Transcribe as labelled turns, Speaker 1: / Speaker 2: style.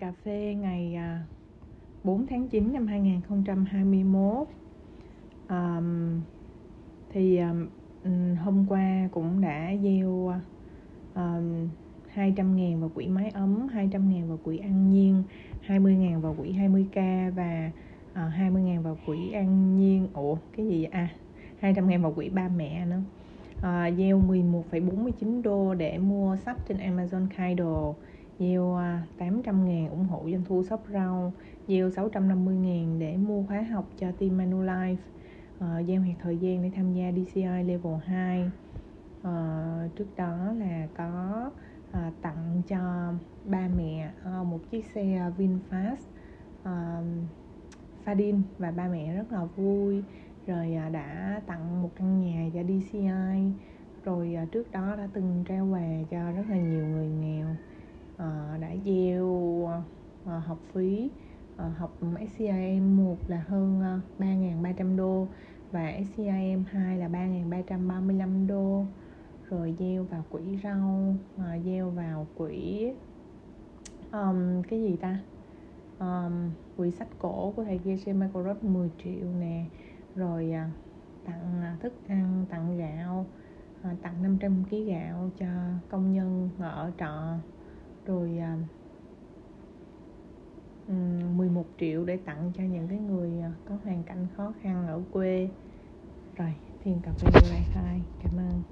Speaker 1: cà phê ngày à, 4 tháng 9 năm 2021 um, thì um, hôm qua cũng đã gieo à, um, 200 ngàn vào quỹ máy ấm 200 ngàn vào quỹ ăn nhiên 20 ngàn vào quỹ 20k và à, uh, 20 ngàn vào quỹ ăn nhiên. Ủa cái gì vậy? à 200 ngàn vào quỹ ba mẹ nữa. Uh, gieo 11,49 đô để mua sách trên Amazon Kindle gieo à, 800 ngàn ủng hộ doanh thu shop rau. Gieo 650 ngàn để mua khóa học cho team Manulife. Uh, gieo hẹn thời gian để tham gia DCI level 2 uh, ờ, trước đó là có uh, tặng cho ba mẹ uh, một chiếc xe VinFast uh, Fadin và ba mẹ rất là vui. Rồi uh, đã tặng một căn nhà cho DCI rồi uh, trước đó đã từng trao quà cho rất là nhiều người nghèo. Ờ, đã gieo uh, học phí uh, học SCIM 1 là hơn uh, 3.300 đô và SCIM 2 là 3.335 đô. Rồi gieo vào quỹ rau uh, gieo vào quỹ um, cái gì ta? Um, quỹ sách cổ của thầy Geshe Makorot 10 triệu nè. Rồi uh, tặng uh, thức ăn tặng gạo uh, tặng 500 kg gạo cho công nhân ở trọ rồi à, 11 triệu để tặng cho những cái người à, có hoàn cảnh khó khăn ở quê. Rồi thiên cà phê lai cảm ơn.